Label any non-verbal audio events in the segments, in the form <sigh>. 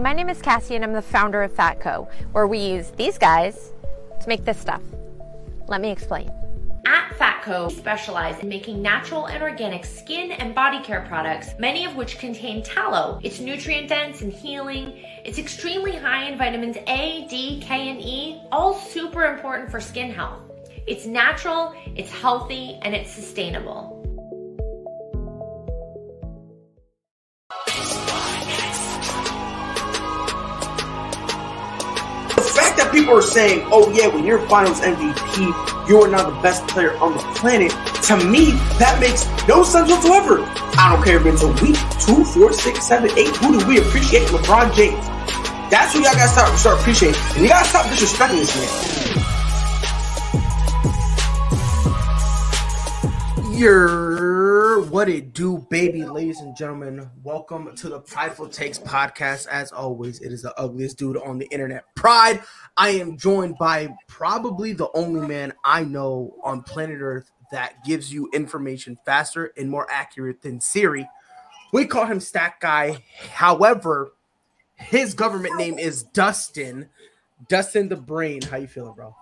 My name is Cassie and I'm the founder of Fatco, where we use these guys to make this stuff. Let me explain. At Fatco, we specialize in making natural and organic skin and body care products, many of which contain tallow. It's nutrient dense and healing. It's extremely high in vitamins A, D, K, and E, all super important for skin health. It's natural, it's healthy, and it's sustainable. People are saying, oh yeah, when you're finals MVP, you are now the best player on the planet, to me, that makes no sense whatsoever. I don't care if it's a week, two, four, six, seven, eight. Who do we appreciate? LeBron James. That's who y'all gotta start, start appreciating. And you gotta stop disrespecting this man. Your what it do, baby, ladies and gentlemen. Welcome to the Prideful Takes podcast. As always, it is the ugliest dude on the internet. Pride. I am joined by probably the only man I know on planet Earth that gives you information faster and more accurate than Siri. We call him Stack Guy. However, his government name is Dustin. Dustin the Brain. How you feeling, bro?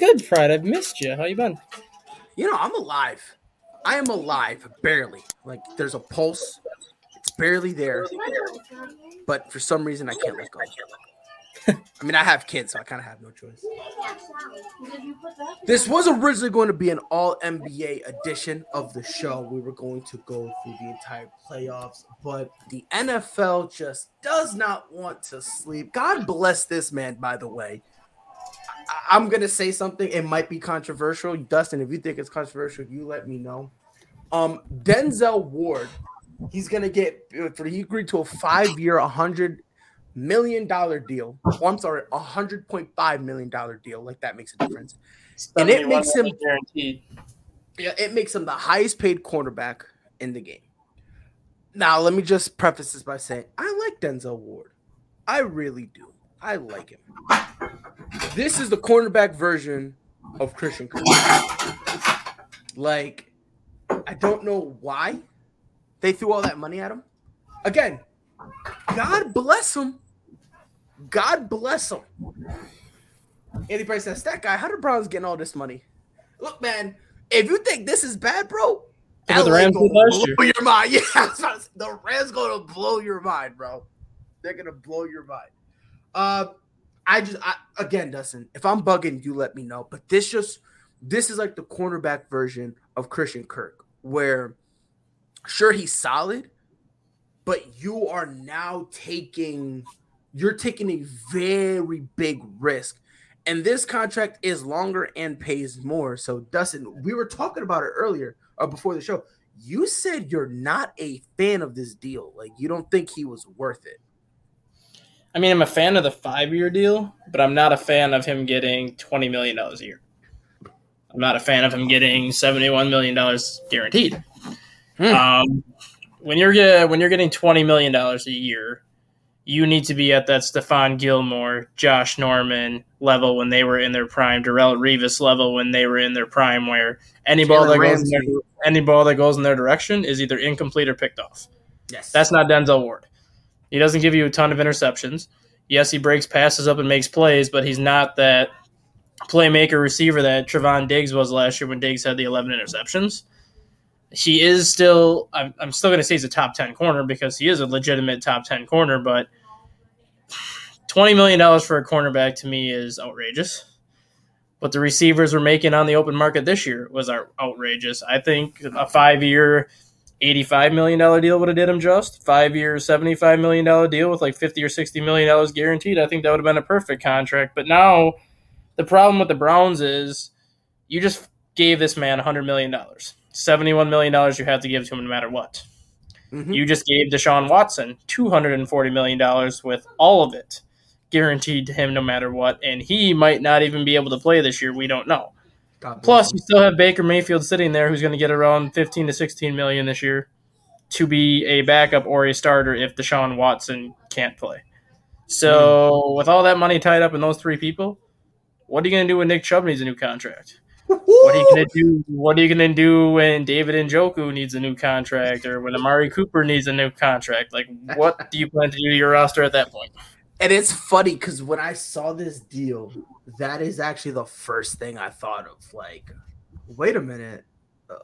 Good, Pride. I've missed you. How you been? You know, I'm alive. I am alive, barely. Like there's a pulse. It's barely there. But for some reason I can't let go. I mean, I have kids, so I kind of have no choice. This was originally going to be an all NBA edition of the show. We were going to go through the entire playoffs, but the NFL just does not want to sleep. God bless this man, by the way. I'm gonna say something. It might be controversial, Dustin. If you think it's controversial, you let me know. Um, Denzel Ward, he's gonna get. He agreed to a five-year, a hundred million dollar deal. Oh, I'm sorry, a hundred point five million dollar deal. Like that makes a difference. And it makes him guaranteed. yeah, it makes him the highest paid cornerback in the game. Now, let me just preface this by saying I like Denzel Ward. I really do. I like him. This is the cornerback version of Christian Kirk. Like, I don't know why they threw all that money at him. Again, God bless him. God bless him. Andy Price says, that guy, how the Browns getting all this money? Look, man, if you think this is bad, bro, the Rams gonna blow year. your mind. <laughs> Yeah, I was about to say, the Rams gonna blow your mind, bro. They're gonna blow your mind. Uh, I just, I, again, Dustin, if I'm bugging, you let me know. But this just, this is like the cornerback version of Christian Kirk, where sure he's solid, but you are now taking, you're taking a very big risk. And this contract is longer and pays more. So, Dustin, we were talking about it earlier or before the show. You said you're not a fan of this deal. Like, you don't think he was worth it. I mean, I'm a fan of the five year deal, but I'm not a fan of him getting $20 million a year. I'm not a fan of him getting $71 million guaranteed. Hmm. Um, when you're get, when you're getting $20 million a year, you need to be at that Stephon Gilmore, Josh Norman level when they were in their prime, Darrelle Revis level when they were in their prime, where any ball Taylor that goes in their, any ball that goes in their direction is either incomplete or picked off. Yes. That's not Denzel Ward. He doesn't give you a ton of interceptions. Yes, he breaks passes up and makes plays, but he's not that playmaker receiver that Trevon Diggs was last year when Diggs had the 11 interceptions. He is still, I'm, I'm still going to say he's a top 10 corner because he is a legitimate top 10 corner, but $20 million for a cornerback to me is outrageous. What the receivers were making on the open market this year was outrageous. I think a five year, $85 million deal would have did him just. Five year, $75 million deal with like 50 or $60 million guaranteed. I think that would have been a perfect contract. But now the problem with the Browns is you just gave this man $100 million. $71 million you have to give to him no matter what. Mhm. You just gave Deshaun Watson $240 million with all of it guaranteed to him no matter what. And he might not even be able to play this year. We don't know. Plus, you still have Baker Mayfield sitting there who's going to get around 15 to 16 million this year to be a backup or a starter if Deshaun Watson can't play. So, hmm. with all that money tied up in those three people, what are you going to do when Nick Chubb needs a new contract? What are you gonna do? What are you gonna do when David and Njoku needs a new contract, or when Amari Cooper needs a new contract? Like, what do you plan to do to your roster at that point? And it's funny because when I saw this deal, that is actually the first thing I thought of. Like, wait a minute, uh,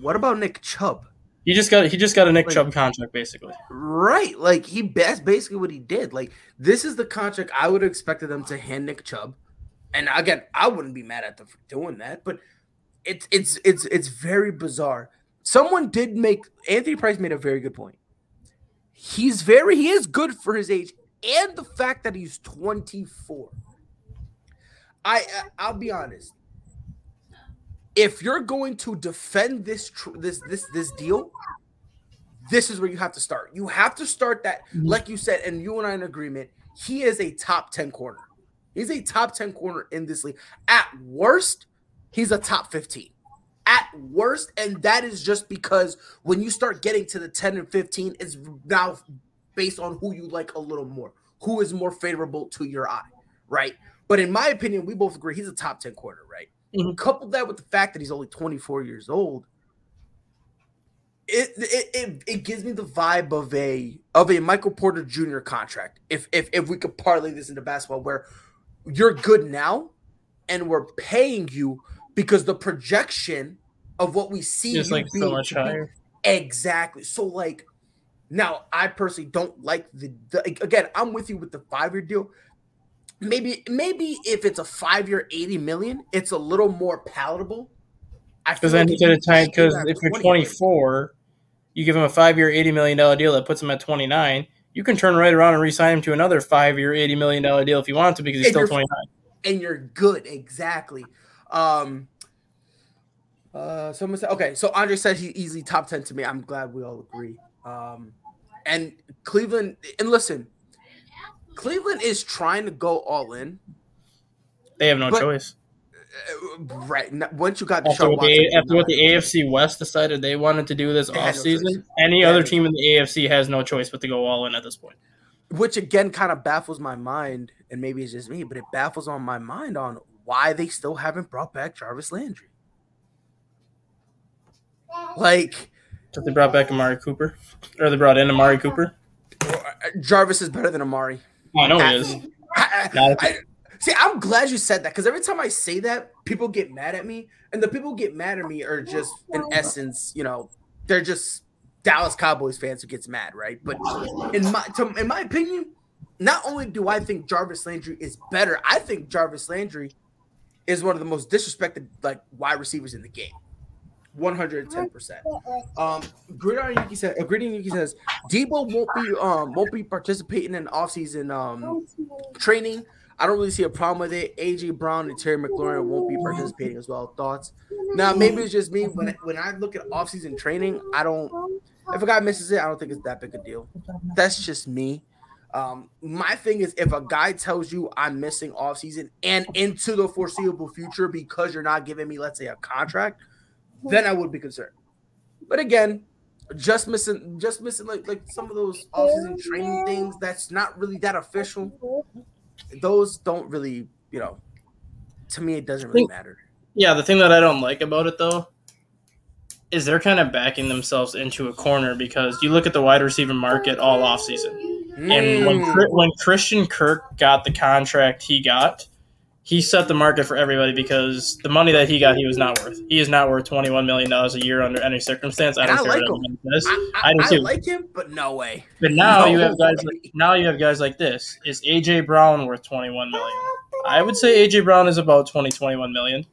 what about Nick Chubb? He just got he just got a Nick Like- Chubb contract, basically. Right, like he that's basically what he did. Like this is the contract I would have expected them to hand Nick Chubb, and again, I wouldn't be mad at them for doing that. But it's it's it's it's very bizarre. Someone did make Anthony Price made a very good point. He's very he is good for his age and the fact that he's 24. I I'll be honest. If you're going to defend this tr- this this this deal, this is where you have to start. You have to start that, mm-hmm. like you said, and you and I in agreement. He is a top 10 corner. He's a top 10 corner in this league. At worst, he's a top 15. At worst, and that is just because when you start getting to the 10 and 15, it's now based on who you like a little more, who is more favorable to your eye, right? But in my opinion, we both agree he's a top 10 quarter, right? Mhm. Couple that with the fact that he's only 24 years old, it, it it it gives me the vibe of a of a Michael Porter Jr. contract. If if if we could parlay this into basketball, where you're good now, and we're paying you because the projection of what we see you like so being much higher. Exactly. So like now I personally don't like the, the again, I'm with you with the five year deal. Maybe maybe if it's a five year 80 million, it's a little more palatable. Because then like you if get a time. just Because if you're 20, 24, you give him a five year, eighty million dollar deal that puts him at 29. You can turn right around and re-sign him to another five year, eighty million dollar deal if you want to, because he's And still 29. and you're good. Exactly. Um uh someone said okay, so Andre said he's easily top 10 to me. I'm glad we all agree. Um and Cleveland and listen, Cleveland is trying to go all in. They have no But- choice. Uh, Right. Once you got After what, the, after what the AFC West decided they wanted to do this They had no offseason, any other team in the AFC has no choice but to go all in at this point. which again kind of baffles my mind, and maybe it's just me, but it baffles on my mind on why they still haven't brought back Jarvis Landry. Like So they brought back Amari Cooper, or they brought in Amari Cooper. Jarvis is better than Amari. I know he is. I- Not- I- see, I'm glad you said that because every time I say that, people get mad at me, and the people who get mad at me are just, in essence, you know, they're just Dallas Cowboys fans who gets mad, right? But in my, to, in my opinion, not only do I think Jarvis Landry is better, I think Jarvis Landry is one of the most disrespected like wide receivers in the game. 110%. Um, Gridiron Yuki said, uh, Gridiron Yuki says, Debo won't be um won't be participating in offseason um training. I don't really see a problem with it. AJ Brown and Terry McLaurin won't be participating as well. Thoughts? Now maybe it's just me when when I look at offseason training, I don't. If a guy misses it, I don't think it's that big a deal. That's just me. Um, my thing is if a guy tells you I'm missing offseason and into the foreseeable future because you're not giving me, let's say, a contract, then I would be concerned. But again, just missing just missing like like some of those offseason training things that's not really that official. Those don't really, you know, to me it doesn't really matter. Yeah, the thing that I don't like about it though is they're kind of backing themselves into a corner because you look at the wide receiver market all offseason. And when Mm. When Christian Kirk got the contract he got, he set the market for everybody because the money that he got, he was not worth. He is not worth twenty one million dollars a year under any circumstance. I don't I care like what him. anyone says. I, I I, do I too. like him, but no way. But now No you have guys. Like, now you have guys like this. Is AJ Brown worth twenty one million? I would say AJ Brown is about 20, 21 million.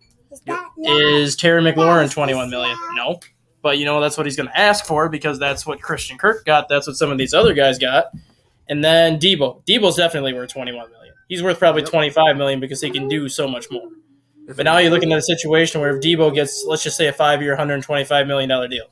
Is Terry McLaurin twenty one million? No. But you know that's what he's going to ask for because that's what Christian Kirk got. That's what some of these other guys got. And then Debo. Debo's definitely worth twenty one million. He's worth probably Yep. twenty five million because he can do so much more. But now you're looking at a situation where if Debo gets, let's just say, a hundred and twenty-five million dollar deal,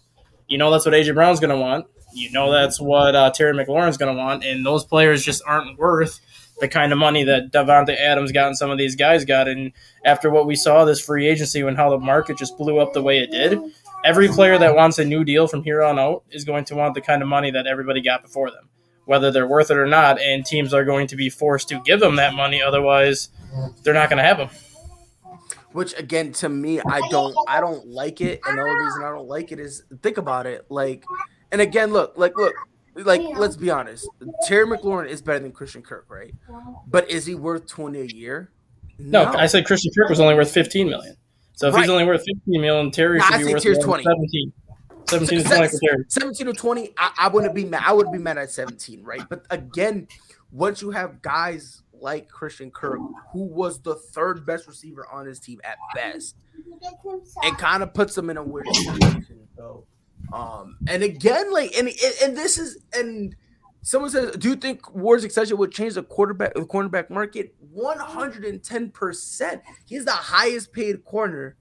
you know that's what AJ Brown's going to want. You know that's what uh, Terry McLaurin's going to want, and those players just aren't worth the kind of money that Davante Adams got and some of these guys got. And after what we saw this free agency and how the market just blew up the way it did, every player that wants a new deal from here on out is going to want the kind of money that everybody got before them, whether they're worth it or not. And teams are going to be forced to give them that money, otherwise, they're not going to have them. Which again, to me, I don't, I don't like it, and the only reason I don't like it is think about it, like, and again, look, like, look, like, let's be honest, Terry McLaurin is better than Christian Kirk, right? But is he worth twenty a year? No, I said Christian Kirk was only worth 15 million. So if Right. he's only worth 15 million, Terry should I be worth Terry's 20. 17. 17 to Se- 20 for 17 or 20, I, I wouldn't be mad. I wouldn't be mad at 17, right? But again, once you have guys like Christian Kirk, who was the third best receiver on his team at best, it kind of puts them in a weird situation. So, um, and again, like, and and this is and someone says, do you think Ward's extension would change the quarterback the cornerback market? One hundred and ten percent. He's the highest paid corner,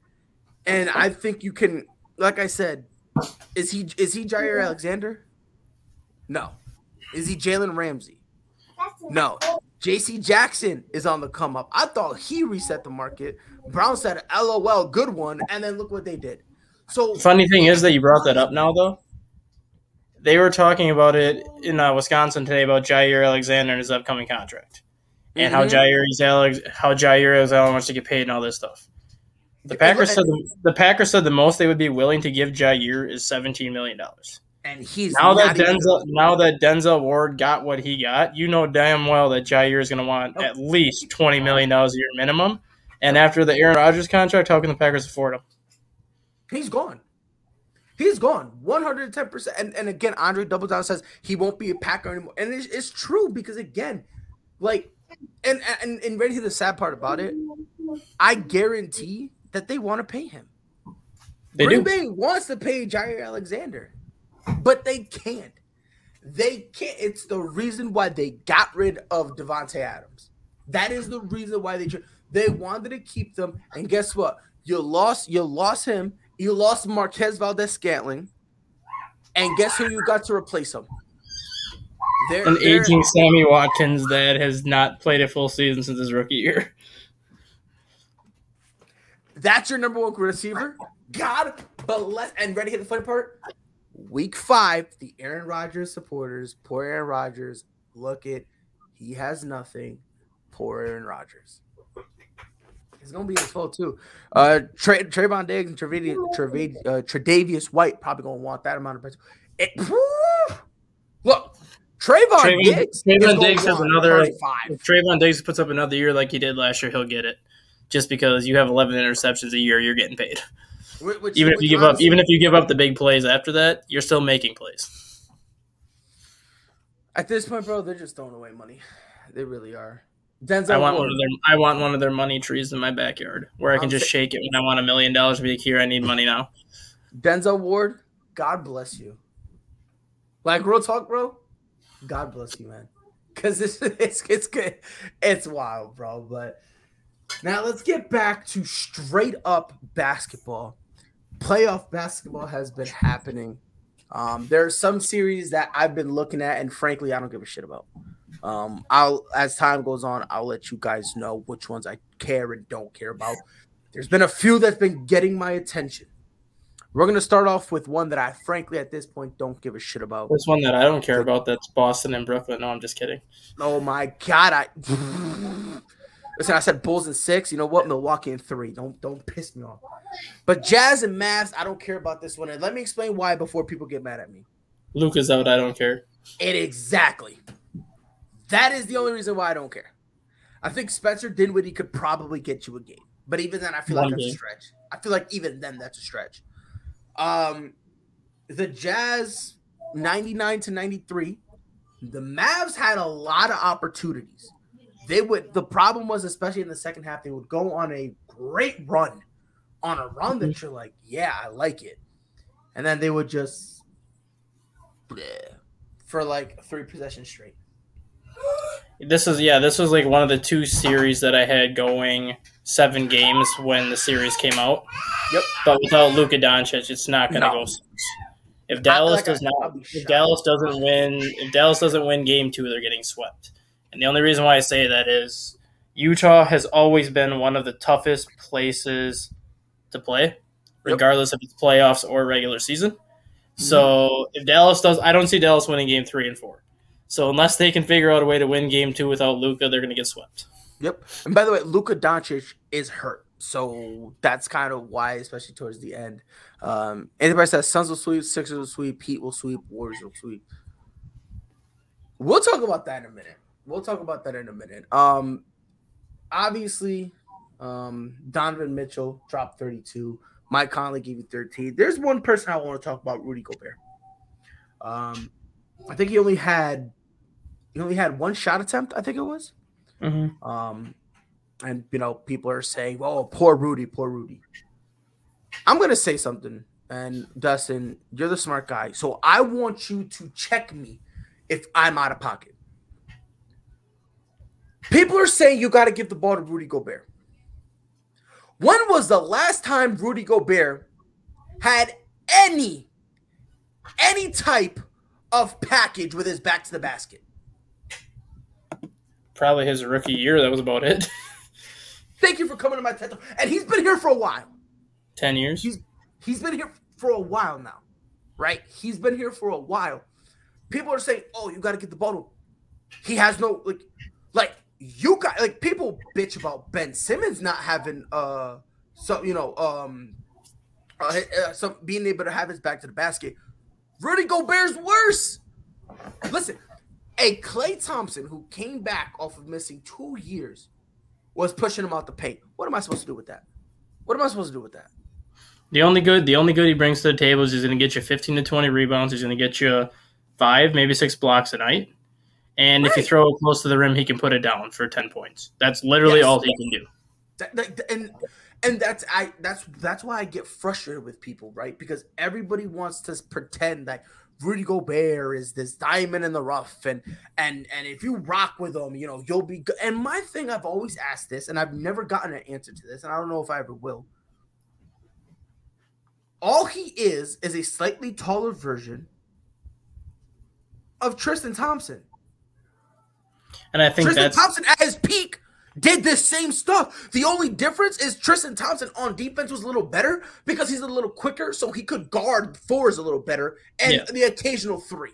and I think you can, like I said, is he is he Jaire Alexander? No. Is he Jalen Ramsey? No. J.C. Jackson is on the come up. I thought he reset the market. Brown said, "LOL, good one," and then look what they did. So Funny thing is that you brought that up now, though. They were talking about it in uh, Wisconsin today about Jaire Alexander and his upcoming contract, and how Mhm. Jaire is Alex, how Jaire Alexander wants to get paid and all this stuff. The Packers said the, the Packers said the most they would be willing to give Jaire is seventeen million dollars. and he's Now that not even- Denzel, now that Denzel Ward got what he got, you know damn well that Jaire is going to want Nope. at least twenty million dollars a year minimum. And after the Aaron Rodgers contract, how can the Packers afford him? he's gone. He's gone 110%. And, and again, Andre double down says he won't be a Packer anymore. And it's, it's true because, again, like, and, and, and ready to the sad part about it, I guarantee that they want to pay him. They Green do. Bay wants to pay Jaire Alexander, but they can't. They can't. It's the reason why they got rid of Davante Adams. That is the reason why they they wanted to keep them. And guess what? You lost. You lost him. You lost Marquez Valdes-Scantling. And guess who you got to replace him? They're, An aging Sammy Watkins that has not played a full season since his rookie year. That's your number one receiver. God bless. And ready to hit the funny part? Week five, the Aaron Rodgers supporters, poor Aaron Rodgers, look at he has nothing. Poor Aaron Rodgers. It's gonna be his fault too. Uh, Tra- Trevon Diggs and Trevadia, Trevad- uh, Tredavious White probably gonna want that amount of pressure. It, look, Trevon, Trevon- Diggs, Trevon Diggs has another- 35. If Trevon Diggs puts up another year like he did last year, he'll get it. Just because you have 11 interceptions a year, you're getting paid. Which- Even if you give up, even if you give up the big plays after that, you're still making plays. At this point, bro, they're just throwing away money. They really are. Denzel I want Ward, one of their I want one of their money trees in my backyard where I can I'm just sa- shake it when I want a million dollars to be like, here, I need money now. Denzel Ward, God bless you. Like real talk, bro. God bless you, man. Cause it's <laughs> it's it's good. It's wild, bro. But now let's get back to straight up basketball. Playoff basketball has been happening. Um, there are some series that I've been looking at, and frankly, I don't give a shit about. Um, I'll as time goes on, I'll let you guys know which ones I care and don't care about. There's been a few that's been getting my attention. We're gonna start off with one that I frankly at this point don't give a shit about. This one that I don't care about that's Boston and Brooklyn. No, I'm just kidding. Oh my god, I <laughs> listen. I said Bulls in six. You know what? Milwaukee in three. Don't don't piss me off. But Jazz and Mavs, I don't care about this one. And let me explain why before people get mad at me. Luka's out. I don't care. It exactly. That is the only reason why I don't care. I think Spencer Dinwiddie could probably get you a game, but even then, I feel One like that's game. a stretch. I feel like even then, that's a stretch. Um, the Jazz, ninety-nine to ninety-three. The Mavs had a lot of opportunities. They would. The problem was, especially in the second half, they would go on a great run, on a run that mm-hmm. you're like, yeah, I like it, and then they would just bleh, for like three possessions straight. This is yeah. This was like one of the two series that I had going seven games when the series came out. Yep. But without Luka Doncic, it's not going to No. go. six. If Dallas like does not, if. Dallas doesn't win, if Dallas doesn't win game two, they're getting swept. And the only reason why I say that is Utah has always been one of the toughest places to play, regardless of it's playoffs or regular season. So if Dallas does, I don't see Dallas winning game three and four. So unless they can figure out a way to win game two without Luka, they're going to get swept. Yep. And by the way, Luka Doncic is hurt. so that's kind of why, especially towards the end. Um, anybody says Suns will sweep, Sixers will sweep, Heat will sweep, Warriors will sweep. We'll talk about that in a minute. We'll talk about that in a minute. Um, obviously, um, Donovan Mitchell dropped 32. Mike Conley gave you 13. There's one person I want to talk about, Rudy Gobert. Um, I think he only had he only had one shot attempt. I think it was. Mm-hmm. Um, and you know, people are saying, "Oh, poor Rudy, poor Rudy." I'm gonna say something, and Dustin, you're the smart guy, so I want you to check me if I'm out of pocket. People are saying you got to give the ball to Rudy Gobert. When was the last time Rudy Gobert had any any type of package with his back to the basket? Probably his rookie year. That was about it. <laughs> Thank you for coming to my TED Talk. And he's been here for a while. Ten years. He's he's been here for a while now, right? He's been here for a while. People are saying, "Oh, you got to get the ball." He has no like you got like people bitch about Ben Simmons not having uh so you know um uh, uh, some being able to have his back to the basket. Rudy Gobert's worse. Listen, a Klay Thompson who came back off of missing two years was pushing him out the paint. What am I supposed to do with that? What am I supposed to do with that? The only good, the only good he brings to the table is he's going to get you 15 to 20 rebounds. He's going to get you five, maybe six blocks a night. And if you throw it close to the rim, he can put it down for 10 points. That's literally Yes. all he can do. That, that- and and that's I that's that's why I get frustrated with people, right? Because everybody wants to pretend that Rudy Gobert is this diamond in the rough, and and and if you rock with him, you know you'll be good. And my thing, I've always asked this, and I've never gotten an answer to this, and I don't know if I ever will. All he is is a slightly taller version of Tristan Thompson. And I think Tristan that's Thompson at his peak did this same stuff. The only difference is Tristan Thompson on defense was a little better because he's a little quicker, so he could guard fours a little better and Yeah. the occasional three.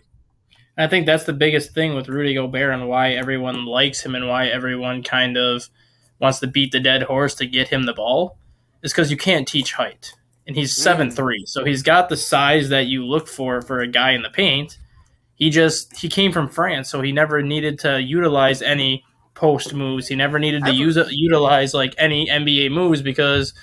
I think that's the biggest thing with Rudy Gobert and why everyone likes him and why everyone kind of wants to beat the dead horse to get him the ball is because you can't teach height. And he's seven mm. three, so he's got the size that you look for for a guy in the paint. He just he came from France, so he never needed to utilize any post moves. He never needed to use utilize like any NBA moves because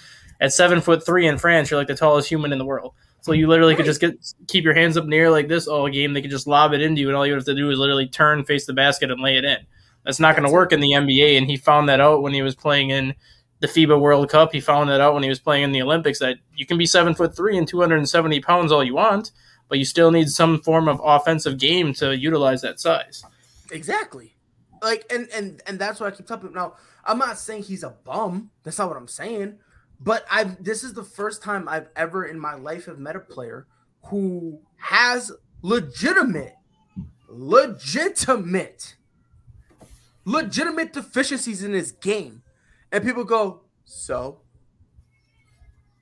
at seven foot three in France, you're like the tallest human in the world. So you literally could just get keep your hands up near like this all game. They could just lob it into you, and all you have to do is literally turn, face the basket, and lay it in. That's not going to work in the NBA, and he found that out when he was playing in the FIBA World Cup. He found that out when he was playing in the Olympics that you can be seven foot three and two hundred and seventy pounds all you want, but you still need some form of offensive game to utilize that size. Exactly. Like and and and that's why I keep telling people. Now, I'm not saying he's a bum. That's not what I'm saying. But I this is the first time I've ever in my life have met a player who has legitimate, legitimate, legitimate deficiencies in his game. And people go, so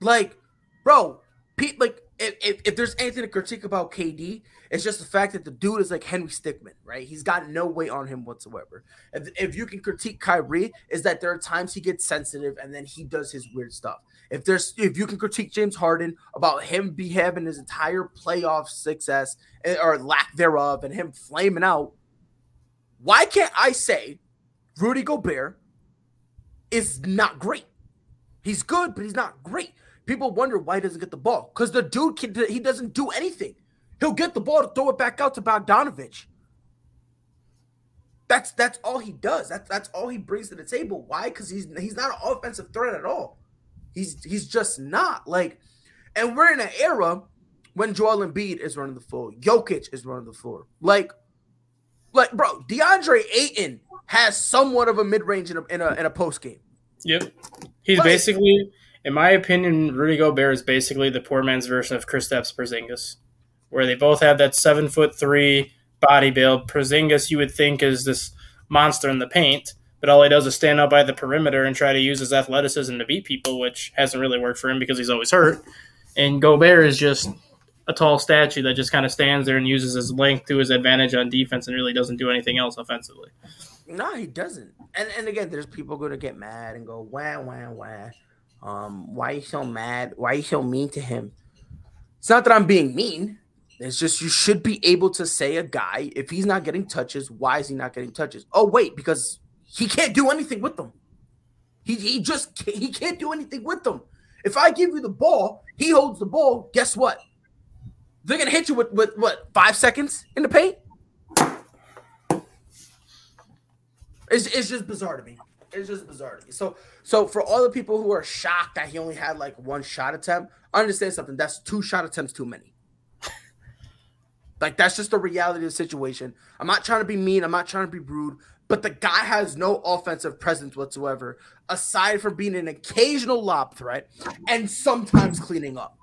like, bro, pe- like if, if, if there's anything to critique about KD, it's just the fact that the dude is like Henry Stickman, right? He's got no weight on him whatsoever. If, if you can critique Kyrie, is that there are times he gets sensitive and then he does his weird stuff. If there's if you can critique James Harden about him be having his entire playoff success eh, or lack thereof and him flaming out, why can't I say Rudy Gobert is not great? He's good, but he's not great. People wonder why he doesn't get the ball because the dude can, he doesn't do anything. He'll get the ball to throw it back out to Bogdanovich. That's that's all he does. That's that's all he brings to the table. Why? Because he's he's not an offensive threat at all. He's he's just not like. And we're in an era when Joel Embiid is running the floor, Jokic is running the floor. Like, like bro, DeAndre Ayton has somewhat of a mid range in a in a, in a post game. Yep. He's Like- basically, in my opinion, Rudy Gobert is basically the poor man's version of Kristaps Porzingis, where they both have that seven foot three body build. Porzingis, you would think, is this monster in the paint, but all he does is stand out by the perimeter and try to use his athleticism to beat people, which hasn't really worked for him because he's always hurt. And Gobert is just a tall statue that just kind of stands there and uses his length to his advantage on defense and really doesn't do anything else offensively. No, he doesn't. And and again, there's people going to get mad and go wah wah wah. Um, why are you so mad? Why are you so mean to him? It's not that I'm being mean. It's just you should be able to say a guy if he's not getting touches, why is he not getting touches? Oh wait, because he can't do anything with them. He, he just can't, he can't do anything with them. If I give you the ball, he holds the ball. Guess what? They're gonna hit you with, with what five seconds in the paint. It's, it's just bizarre to me. It's just bizarre to me. So so for all the people who are shocked that he only had like one shot attempt, understand something. That's two shot attempts too many. <laughs> like that's just the reality of the situation. I'm not trying to be mean. I'm not trying to be rude. But the guy has no offensive presence whatsoever, aside from being an occasional lob threat and sometimes cleaning up.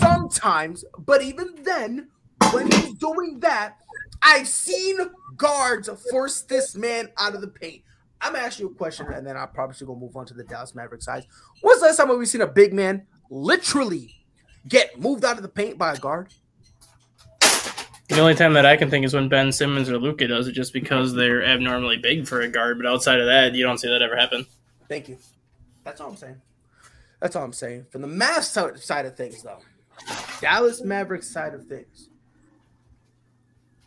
Sometimes, but even then, when he's doing that, I've seen guards force this man out of the paint. I'm gonna ask you a question, and then I probably should go move on to the Dallas Mavericks side. When's the last time we've seen a big man literally get moved out of the paint by a guard? The only time that I can think is when Ben Simmons or Luka does it, just because they're abnormally big for a guard. But outside of that, you don't see that ever happen. Thank you. That's all I'm saying. That's all I'm saying. From the Mavs side of things, though, Dallas Mavericks side of things.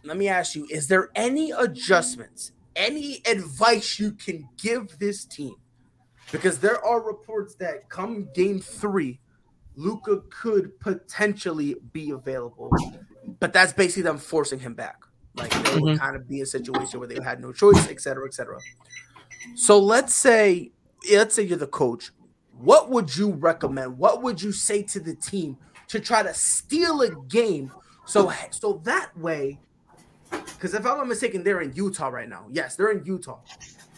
Let me ask you: Is there any adjustments any advice you can give this team? Because there are reports that come game three, Luka could potentially be available, but that's basically them forcing him back. Like they mm-hmm. would kind of be a situation where they had no choice, et cetera, et cetera. So let's say, let's say you're the coach. What would you recommend? What would you say to the team to try to steal a game? So, so that way because if I'm not mistaken, they're in Utah right now. Yes, they're in Utah.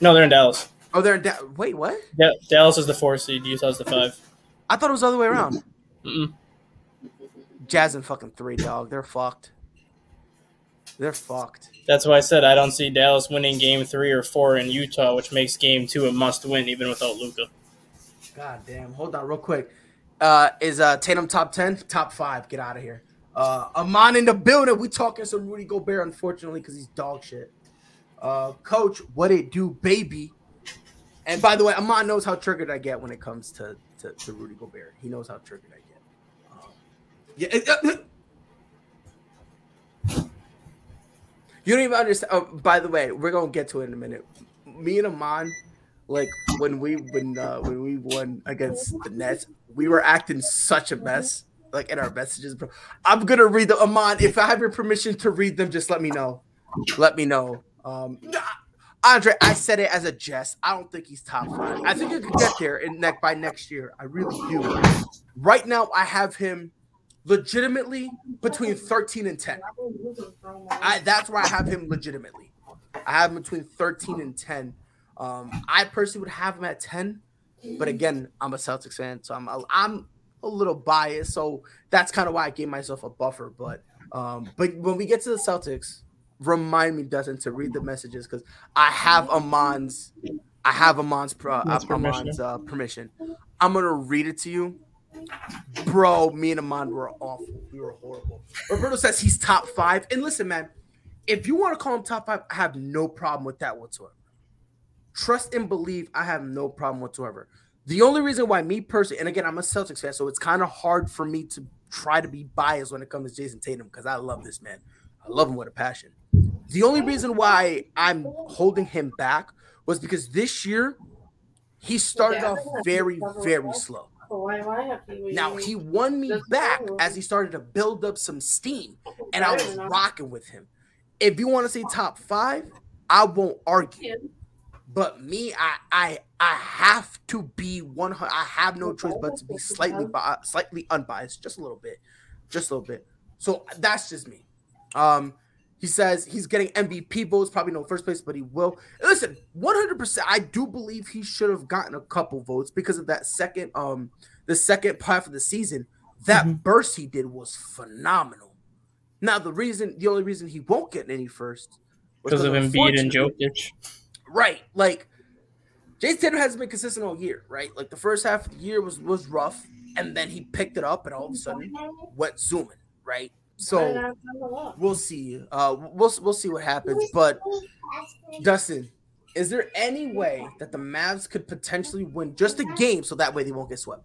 No, they're in Dallas. Oh, they're in Dallas. Wait, what? Yeah, Dallas is the four seed. Utah's the five. I thought it was the other way around. Mm-mm. Jazz and fucking three, dog. They're fucked. They're fucked. That's why I said I don't see Dallas winning game three or four in Utah, which makes game two a must win even without Luka. God damn. Hold on, real quick. Uh, is uh, Tatum top 10? Top five. Get out of here. Uh, Amon in the building. We talking some Rudy Gobert, unfortunately, because he's dog shit. Uh, Coach, what it do, baby? And by the way, Amon knows how triggered I get when it comes to to, to Rudy Gobert. He knows how triggered I get. Um, yeah. Uh, <laughs> you don't even understand. Oh, by the way, we're gonna get to it in a minute. Me and Amon, like when we when uh, when we won against the Nets, we were acting such a mess like in our messages, bro. I'm gonna read them. Amon, if I have your permission to read them, just let me know. Let me know. Um, Andre, I said it as a jest. I don't think he's top five. I think he could get there in neck by next year. I really do. Right now, I have him legitimately between 13 and 10. I, that's where I have him legitimately. I have him between 13 and 10. Um, I personally would have him at 10, but again, I'm a Celtics fan, so I'm I'm a little biased, so that's kind of why I gave myself a buffer. But um, but when we get to the Celtics, remind me, Dustin, to read the messages because I have Amon's I have Amon's pro, uh, Amon's uh, permission. I'm gonna read it to you. Bro, me and Amon were awful. We were horrible. Roberto says he's top five. And listen, man, if you want to call him top five, I have no problem with that whatsoever. Trust and believe, I have no problem whatsoever. The only reason why me personally, and again, I'm a Celtics fan, so it's kind of hard for me to try to be biased when it comes to Jayson Tatum because I love this man. I love him with a passion. The only reason why I'm holding him back was because this year he started off very, very slow. Now he won me back as he started to build up some steam, and I was rocking with him. If you want to say top five, I won't argue. But me, I I I have to be one. I have no choice but to be slightly slightly unbiased, just a little bit, just a little bit. So that's just me. Um, he says he's getting MVP votes, probably no first place, but he will. Listen, 100%. I do believe he should have gotten a couple votes because of that second, um, the second half of the season. That mm-hmm. burst he did was phenomenal. Now the reason, the only reason he won't get any first, because of Embiid and Jokic. Right. Like Jayson Tatum hasn't been consistent all year, right? Like the first half of the year was was rough, and then he picked it up and all of a sudden went zooming, right? So we'll see. Uh we'll we'll see what happens. But Dustin, is there any way that the Mavs could potentially win just a game so that way they won't get swept?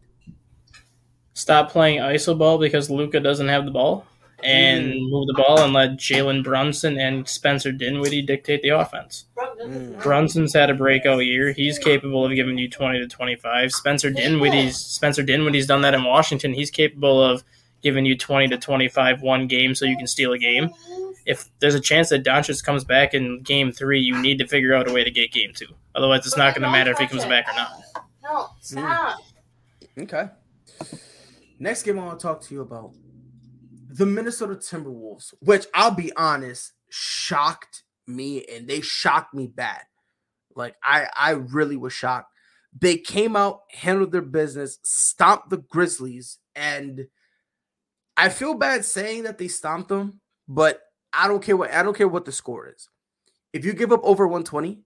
Stop playing iso ball because Luka doesn't have the ball, and Mm. move the ball and let Jalen Brunson and Spencer Dinwiddie dictate the offense. Mm. Brunson's had a breakout year. He's capable of giving you twenty to twenty-five. Spencer Dinwiddie's Spencer Dinwiddie's done that in Washington. He's capable of giving you twenty to twenty-five one game, so you can steal a game. If there's a chance that Doncic comes back in game three, you need to figure out a way to get game two. Otherwise, it's not going to matter if he comes back or not. No, stop. Okay. Next game I want to talk to you about the Minnesota Timberwolves, which I'll be honest, shocked me and they shocked me bad. Like I I really was shocked. They came out, handled their business, stomped the Grizzlies, and I feel bad saying that they stomped them, but I don't care what I don't care what the score is. If you give up over 120,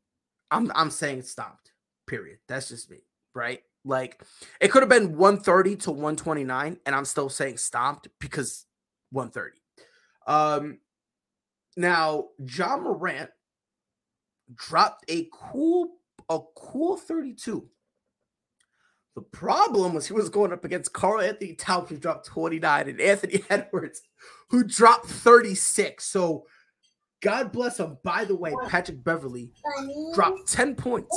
I'm I'm saying stomped. Period. That's just me, right? Like it could have been 130 to 129, and I'm still saying stomped because 130. Um now Ja Morant dropped a cool a cool 32. The problem was he was going up against Karl-Anthony Towns, who dropped 29, and Anthony <laughs> Edwards, who dropped 36. So God bless him. By the way, Patrick Beverley dropped 10 points.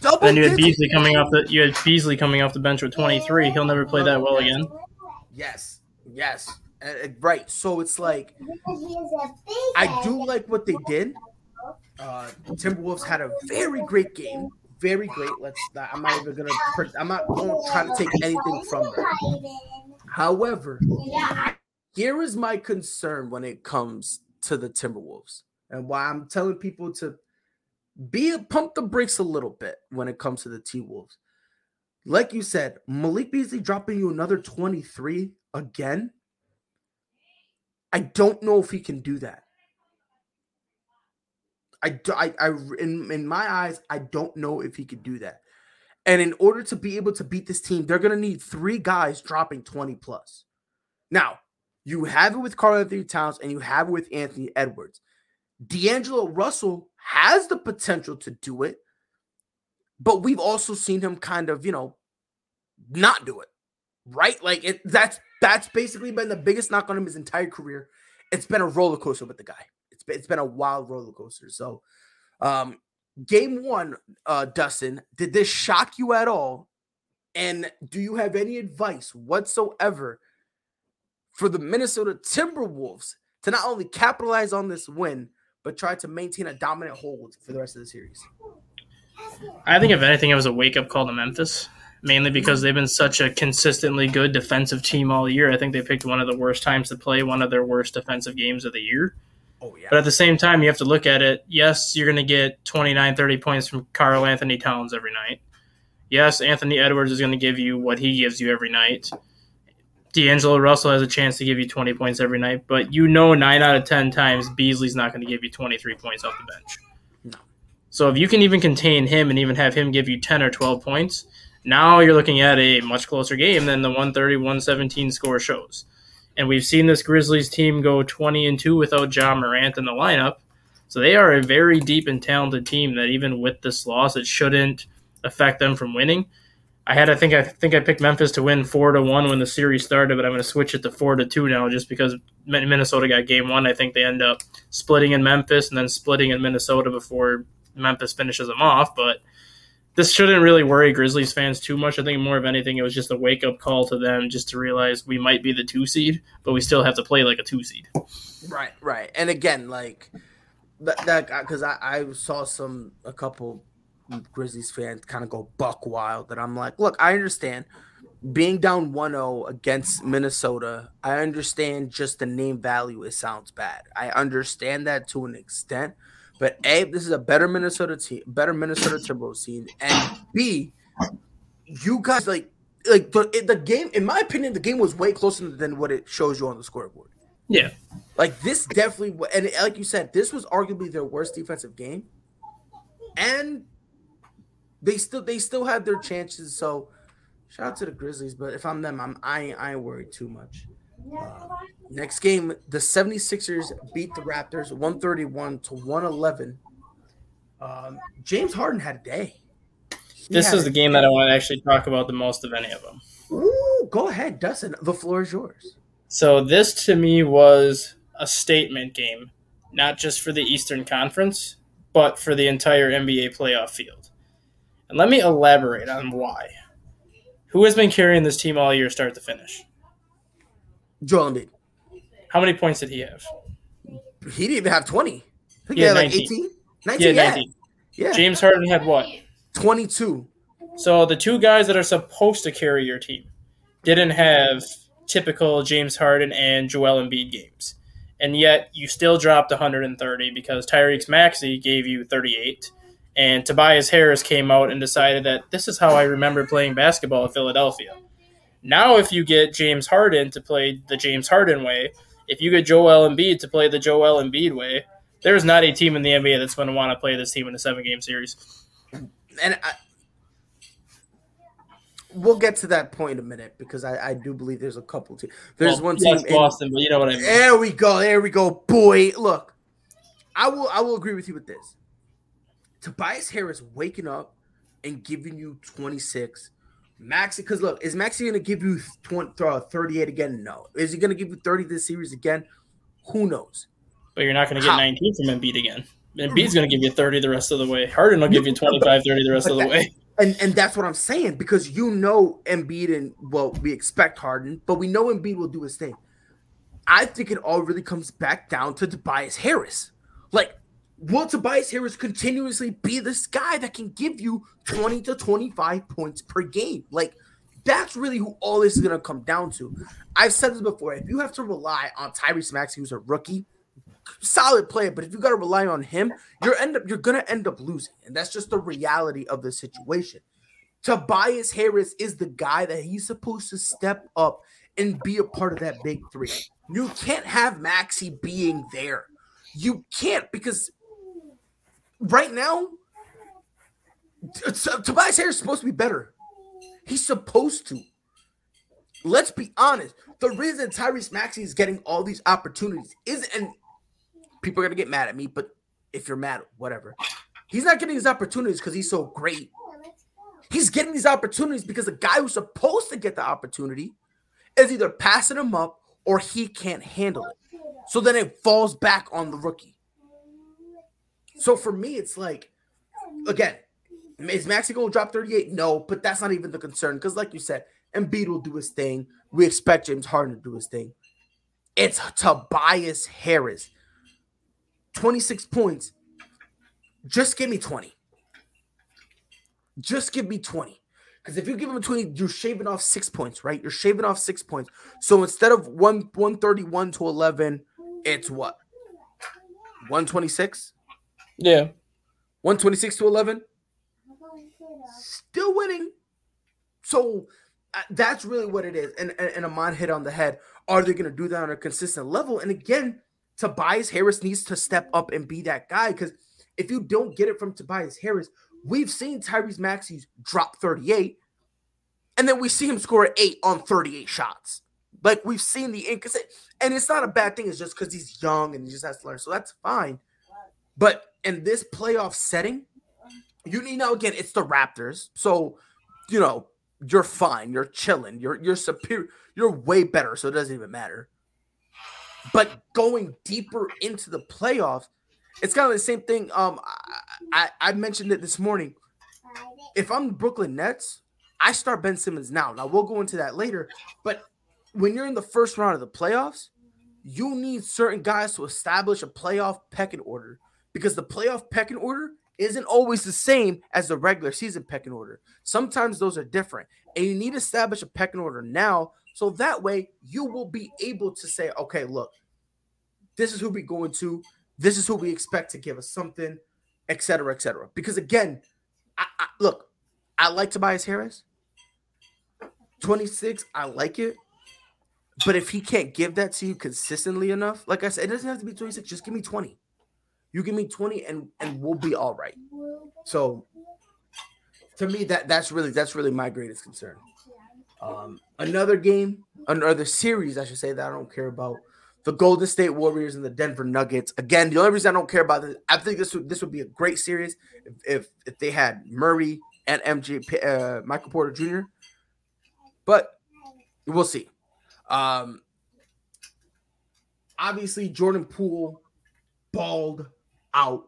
Double Then you had. Beasley coming off the you had Beasley coming off the bench with twenty-three. He'll never play that well again. Yes, yes, right. So it's like I do like what they did. Uh, Timberwolves had a very great game, very great. Let's. I'm not even gonna. I'm not going to try to take anything from them. However, here is my concern when it comes to the Timberwolves, and why I'm telling people to be a, pump the brakes a little bit when it comes to the T Wolves. Like you said, Malik Beasley dropping you another 23 again. I don't know if he can do that. I, I, I in, in my eyes, I don't know if he could do that. And in order to be able to beat this team, they're going to need three guys dropping 20 plus. Now, you have it with Karl-Anthony Towns and you have it with Anthony Edwards. D'Angelo Russell has the potential to do it, but we've also seen him kind of, you know, not do it. Right? Like it that's that's basically been the biggest knock on him his entire career. It's been a roller coaster with the guy. It's been, it's been a wild roller coaster. So, um, game one, uh, Dustin, did this shock you at all? And do you have any advice whatsoever for the Minnesota Timberwolves to not only capitalize on this win, but try to maintain a dominant hold for the rest of the series? I think if anything, it was a wake up call to Memphis, mainly because they've been such a consistently good defensive team all year. I think they picked one of the worst times to play one of their worst defensive games of the year. Oh yeah. But at the same time, you have to look at it. Yes, you're going to get 29, 30 points from Karl-Anthony Towns every night. Yes, Anthony Edwards is going to give you what he gives you every night. D'Angelo Russell has a chance to give you 20 points every night, but you know 9 out of 10 times Beasley's not going to give you 23 points off the bench. No. So if you can even contain him and even have him give you 10 or 12 points, now you're looking at a much closer game than the 130 117 score shows. And we've seen this Grizzlies team go 20 and 2 without Ja Morant in the lineup. So they are a very deep and talented team that even with this loss, it shouldn't affect them from winning. I had I think I think I picked Memphis to win four to one when the series started, but I'm going to switch it to four to two now just because Minnesota got game one. I think they end up splitting in Memphis and then splitting in Minnesota before Memphis finishes them off. But this shouldn't really worry Grizzlies fans too much. I think more of anything, it was just a wake up call to them just to realize we might be the two seed, but we still have to play like a two seed. Right, right. And again, like that, because uh, I, I saw some a couple Grizzlies fans kind of go buck wild. That I'm like, look, I understand being down 1-0 against Minnesota. I understand just the name value. It sounds bad. I understand that to an extent. But A, this is a better Minnesota team, better Minnesota Timberwolves team, and B, you guys like like the the game. In my opinion, the game was way closer than what it shows you on the scoreboard. Yeah. Like this definitely, and like you said, this was arguably their worst defensive game, and they still they still had their chances. So shout out to the Grizzlies, but if I'm them, I'm I ain't, I ain't worried too much. Uh, next game, the 76ers beat the Raptors 131 to 111. Um, James Harden had a day. He this is the game day. that I want to actually talk about the most of any of them. Ooh, go ahead, Dustin. The floor is yours. So this to me was a statement game, not just for the Eastern Conference, but for the entire NBA playoff field. And let me elaborate on why. Who has been carrying this team all year, start to finish? Joel Embiid. How many points did he have? He didn't even have 20. I think he, had, like 18. 19, yeah, 19. Yeah. James Harden had what? 22. So the two guys that are supposed to carry your team didn't have typical James Harden and Joel Embiid games. And yet you still dropped 130 because Tyrese Maxey gave you 38 and Tobias Harris came out and decided that this is how I remember playing basketball at Philadelphia. Now if you get James Harden to play the James Harden way, if you get Joel Embiid to play the Joel Embiid way, there's not a team in the NBA that's going to want to play this team in a seven game series. And I, we'll get to that point in a minute because I, I do believe there's a couple teams. There's well, one team in Boston, but you know what I mean. There we go. There we go. Boy, look, I will I will agree with you with this. Tobias Harris waking up and giving you 26. Maxey, because look, is Maxey going to give you 20, uh, 38 again? No. Is he going to give you 30 this series again? Who knows? But you're not going to get How? 19 from Embiid again. Embiid's going to give you 30 the rest of the way. Harden will give you 25, 30 the rest of the that, way. And and that's what I'm saying because you know Embiid and well, we expect Harden, but we know Embiid will do his thing. I think it all really comes back down to Tobias Harris. Like, will Tobias Harris continuously be this guy that can give you 20 to 25 points per game? Like, that's really who all this is going to come down to. I've said this before. If you have to rely on Tyrese Maxey, who's a rookie, solid player, but if you got to rely on him, you're end up you're gonna end up losing, and that's just the reality of the situation. Tobias Harris is the guy that he's supposed to step up and be a part of that big three. You can't have Maxey being there. You can't because right now, Tobias Harris is supposed to be better. He's supposed to. Let's be honest. The reason Tyrese Maxey is getting all these opportunities is, and people are gonna get mad at me, but if you're mad, whatever. He's not getting these opportunities because he's so great. He's getting these opportunities because the guy who's supposed to get the opportunity is either passing him up or he can't handle it. So then it falls back on the rookie. So for me, it's like, again, is Maxey going to drop 38? No, but that's not even the concern because, like you said, Embiid will do his thing. We expect James Harden to do his thing. It's Tobias Harris. 26 points. Just give me 20. Just give me 20. Because if you give him 20, you're shaving off six points, right? You're shaving off six points. So instead of one 131 to 11, it's what? 126? Yeah. 126 to 11? Still winning. So uh, that's really what it is. And, and, and Amon hit on the head. Are they going to do that on a consistent level? And again, Tobias Harris needs to step up and be that guy because if you don't get it from Tobias Harris, we've seen Tyrese Maxey's drop 38 and then we see him score eight on 38 shots. Like we've seen the inconsistent, and it's not a bad thing. It's just because he's young and he just has to learn. So that's fine. But in this playoff setting, you need now again, it's the Raptors. So, you know, you're fine. You're chilling. You're you're superior. You're way better. So it doesn't even matter. But going deeper into the playoffs, it's kind of the same thing. Um, I, I, I mentioned it this morning. If I'm the Brooklyn Nets, I start Ben Simmons now. Now we'll go into that later. But when you're in the first round of the playoffs, you need certain guys to establish a playoff pecking order because the playoff pecking order isn't always the same as the regular season pecking order. Sometimes those are different, and you need to establish a pecking order now so that way you will be able to say, okay, look, this is who we're going to, this is who we expect to give us something, etc., etc. Because again, I, I, look, I like Tobias Harris. 26, I like it. But if he can't give that to you consistently enough, like I said, it doesn't have to be 26, just give me 20. You give me 20 and and we'll be all right. So to me, that that's really that's really my greatest concern. Um, another game, another series, I should say, that I don't care about the Golden State Warriors and the Denver Nuggets. Again, the only reason I don't care about this, I think this would this would be a great series if if, if they had Murray and MJ uh, Michael Porter Jr. But we'll see. Um, obviously, Jordan Poole balled out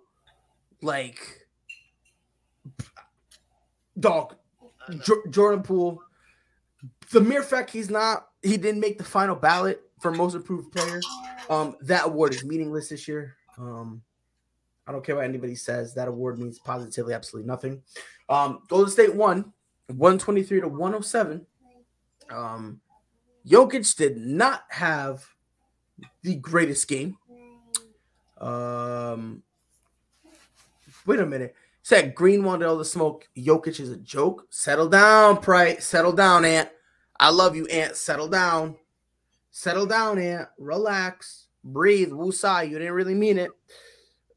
like dog. J- Jordan Poole. The mere fact he's not, he didn't make the final ballot for most improved player. Um, that award is meaningless this year. Um, I don't care what anybody says. That award means positively absolutely nothing. Um, Golden State won 123 to 107. Um, Jokic did not have the greatest game. Um, wait a minute. Said Green wanted all the smoke. Jokic is a joke. Settle down, Price. Settle down, Ant. I love you, Ant. Settle down. Settle down, Ant. Relax. Breathe. Woosai. You didn't really mean it.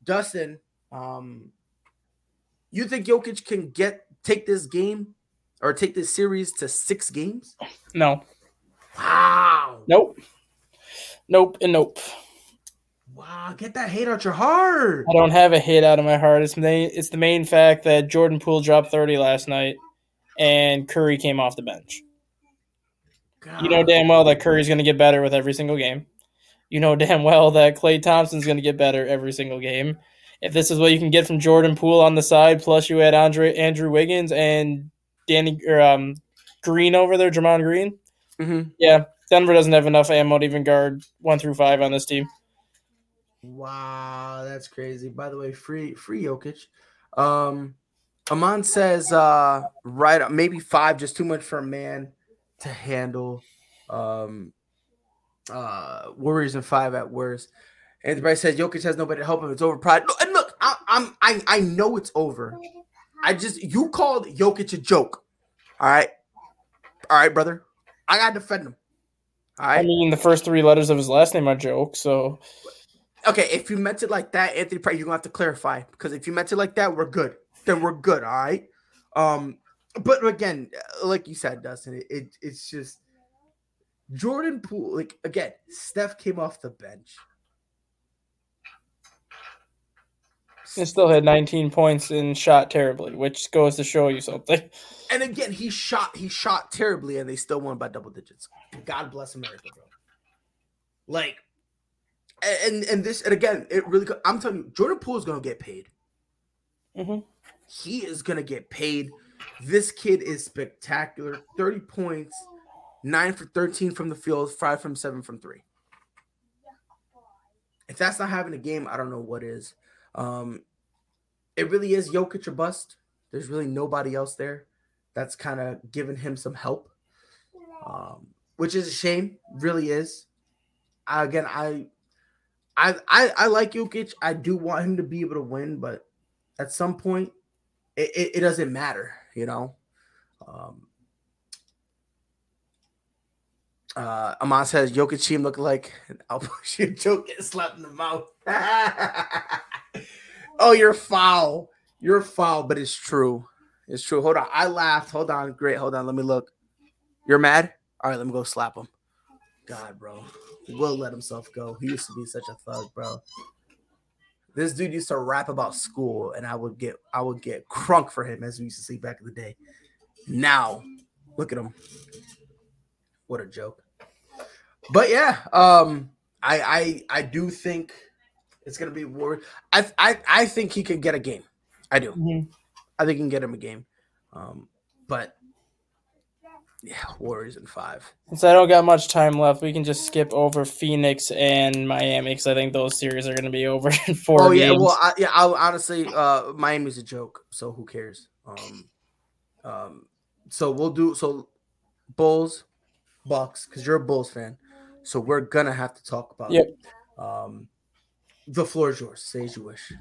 Dustin, um, you think Jokic can get take this game or take this series to six games? No. Wow. Nope. Nope and nope. Wow, get that hate out your heart. I don't have a hate out of my heart. It's main, it's the main fact that Jordan Poole dropped 30 last night and Curry came off the bench. God. You know damn well that Curry's going to get better with every single game. You know damn well that Klay Thompson's going to get better every single game. If this is what you can get from Jordan Poole on the side, plus you add Andre Andrew Wiggins and Danny or um, Green over there, Draymond Green. Mhm. Yeah, Denver doesn't have enough ammo to even guard one through five on this team. Wow, that's crazy. By the way, free free Jokic. Um Aman says uh right maybe five, just too much for a man to handle. Um uh Warriors and five at worst. And everybody says Jokic has nobody to help him. It's over. Pride. And look, I, I'm I I know it's over. I just you called Jokic a joke. All right, all right, brother. I gotta defend him. All I mean, the first three letters of his last name are joke, so Okay, if you meant it like that, Anthony Price, you're gonna have to clarify because if you meant it like that, we're good. Then we're good, all right. Um, but again, like you said, Dustin, it, it it's just Jordan Poole. Like again, Steph came off the bench. he still had 19 points and shot terribly, which goes to show you something. <laughs> And again, he shot he shot terribly, and they still won by double digits. God bless America, bro. Like, and and this and again, it really. I'm telling you, Jordan Poole is gonna get paid. Mhm. He is gonna get paid. This kid is spectacular. Thirty points, nine for thirteen from the field, five from seven from three. If that's not having a game, I don't know what is. Um, it really is Jokic or bust. There's really nobody else there that's kind of giving him some help, um, which is a shame. Really is. I, again, I, I, I, I like Jokic. I do want him to be able to win, but at some point, it, it, it doesn't matter. You know. Um, uh, Amon says Jokic team look like I'll <laughs> push your joke get slapped in the mouth. <laughs> oh, you're foul. You're foul, but it's true. It's true. Hold on. I laughed. Hold on. Great. Hold on. Let me look. You're mad? All right, let me go slap him. God, bro. Will let himself go. He used to be such a thug, bro. This dude used to rap about school, and I would get I would get crunk for him as we used to see back in the day. Now, look at him. What a joke. But yeah, um, I I I do think it's gonna be war. I I I think he could get a game. I do. Mhm. I think he can get him a game. Um, but yeah, Warriors in five. Since I don't got much time left, we can just skip over Phoenix and Miami because I think those series are going to be over <laughs> in four oh yeah, games. well I, yeah. I honestly, uh, Miami's a joke, so who cares? Um, um, so we'll do so. Bulls, Bucks, because you're a Bulls fan, so we're gonna have to talk about. Yep. It. Um, the floor is yours. Say as you wish.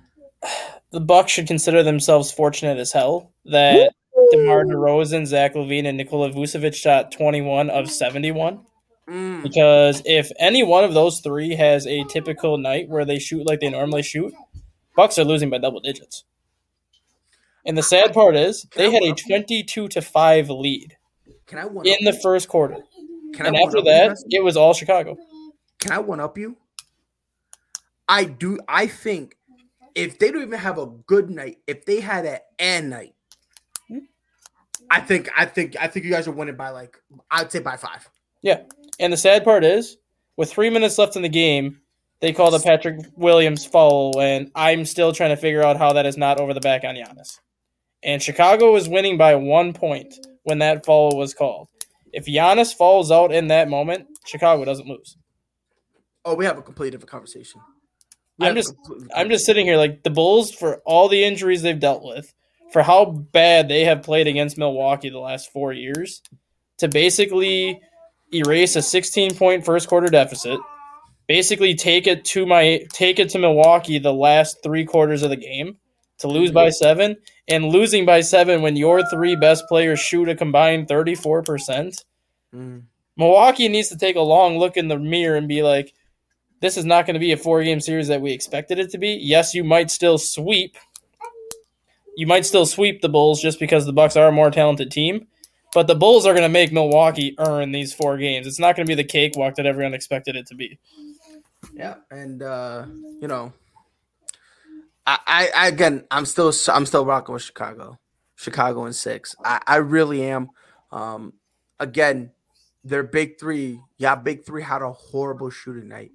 <sighs> the Bucks should consider themselves fortunate as hell that DeMar DeRozan, Zach LaVine, and Nikola Vucevic shot 21 of 71. Mm, Because if any one of those three has a typical night where they shoot like they normally shoot, Bucks are losing by double digits. And the sad part is they had a 22 to 5 lead can I one in the first quarter. Can And I after you, that, it was all Chicago. can I one up you? I do. I think if they don't even have a good night, if they had an and night, I think I think I think you guys are winning by like I'd say by five. Yeah. And the sad part is, with three minutes left in the game, they call the Patrick Williams foul, and I'm still trying to figure out how that is not over the back on Giannis. And Chicago was winning by one point when that foul was called. If Giannis falls out in that moment, Chicago doesn't lose. Oh, we have a completely different conversation. We I'm just I'm just sitting here like the Bulls for all the injuries they've dealt with, for how bad they have played against Milwaukee the last four years, to basically erase a 16 point first quarter deficit, basically take it to my take it to Milwaukee the last three quarters of the game to lose by seven, and losing by seven when your three best players shoot a combined 34 percent. Mm. Milwaukee needs to take a long look in the mirror and be like, this is not going to be a four game series that we expected it to be. Yes, you might still sweep. You might still sweep the Bulls just because the Bucks are a more talented team, but the Bulls are going to make Milwaukee earn these four games. It's not going to be the cakewalk that everyone expected it to be. Yeah, and uh, you know, I, I, again, I'm still, I'm still rocking with Chicago, Chicago in six. I, I really am. Um, again, their big three, yeah, big three had a horrible shooting night.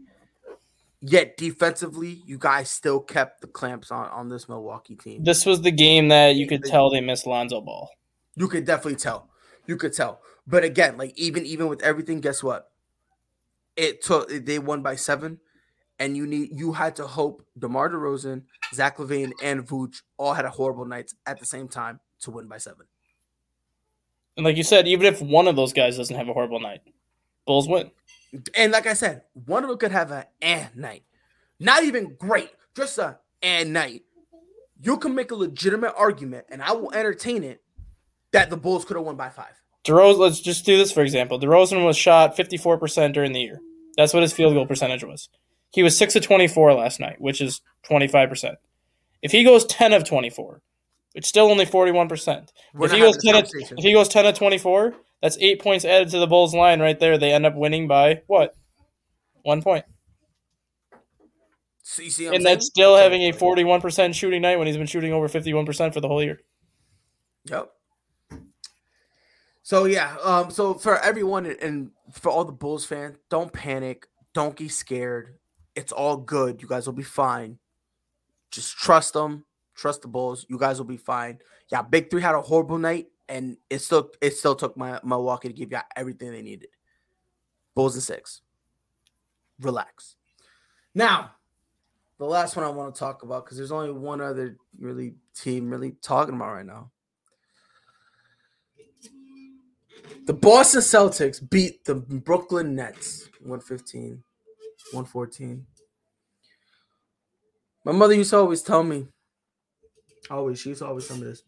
Yet defensively, you guys still kept the clamps on on this Milwaukee team. This was the game that you could tell they missed Lonzo Ball. You could definitely tell. You could tell. But again, like even even with everything, guess what? It took they won by seven, and you need you had to hope DeMar DeRozan, Zach LaVine, and Vooch all had a horrible nights at the same time to win by seven. And like you said, even if one of those guys doesn't have a horrible night, Bulls win. And like I said, one of them could have an and night. Not even great, just a and night. You can make a legitimate argument, and I will entertain it, that the Bulls could have won by five. DeRozan, let's just do this for example. DeRozan was shot 54% during the year. That's what his field goal percentage was. He was 6 of 24 last night, which is 25%. If he goes 10 of 24, it's still only 41%. If he, goes 10 of, if he goes 10 of 24, that's 8 points added to the Bulls line right there. They end up winning by what? 1 point. So you see And that's still having a 41% shooting night when he's been shooting over 51% for the whole year. Yep. So yeah, um, so for everyone and- and for all the Bulls fans, don't panic, don't get scared. It's all good. You guys will be fine. Just trust them. Trust the Bulls. You guys will be fine. Yeah, Big Three had a horrible night, and it still it still took my Milwaukee to give you everything they needed. Bulls and six. Relax. Now, the last one I want to talk about because there's only one other really team really talking about right now. The Boston Celtics beat the Brooklyn Nets 115, 114. My mother used to always tell me, always, she used to always tell me this.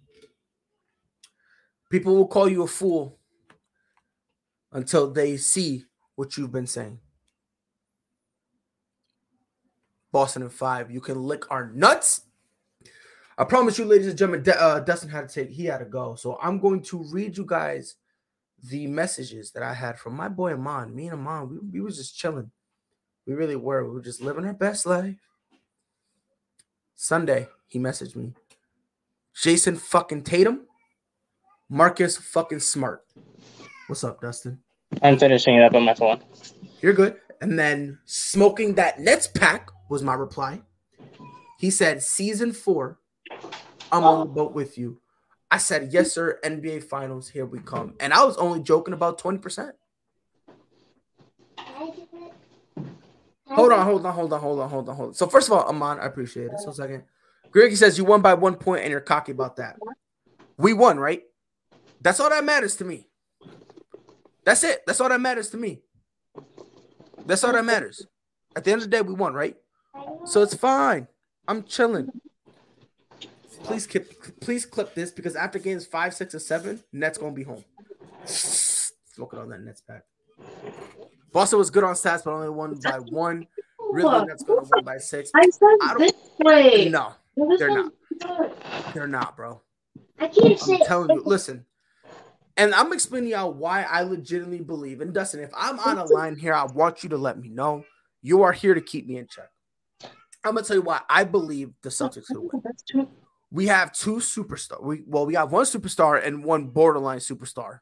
People will call you a fool until they see what you've been saying. Boston and five. You can lick our nuts. I promise you, ladies and gentlemen, D- uh, Dustin had to take, he had to go. So I'm going to read you guys the messages that I had from my boy Amon. Me and Amon, we, we was just chilling. We really were. We were just living our best life. Sunday, he messaged me. Jayson fucking Tatum, Marcus fucking Smart. What's up, Dustin? I'm finishing it up on my phone. You're good. And then smoking that Nets pack was my reply. He said, season four, I'm on the boat with you. I said, yes, sir. NBA finals, here we come. And I was only joking about 20%. Hold on, hold on, hold on, hold on, hold on, hold on. So first of all, Amon, I appreciate it. So second, Greg says you won by one point and you're cocky about that. We won, right? That's all that matters to me. That's it. That's all that matters to me. That's all that matters. At the end of the day, we won, right? So it's fine. I'm chilling. Please clip, please clip this because after games five, six, and seven, Nets gonna be home. Smoking on that Nets pack. Boston was good on stats, but only won by one. Really, Nets gonna win by six. I I said don't- this way. No, they're not. they're not, bro. I can't say. I'm telling you, listen. And I'm explaining y'all why I legitimately believe. And Dustin, if I'm on a line here, I want you to let me know. You are here to keep me in check. I'm gonna tell you why I believe the Celtics could win. We have two superstar. We well, we have one superstar and one borderline superstar,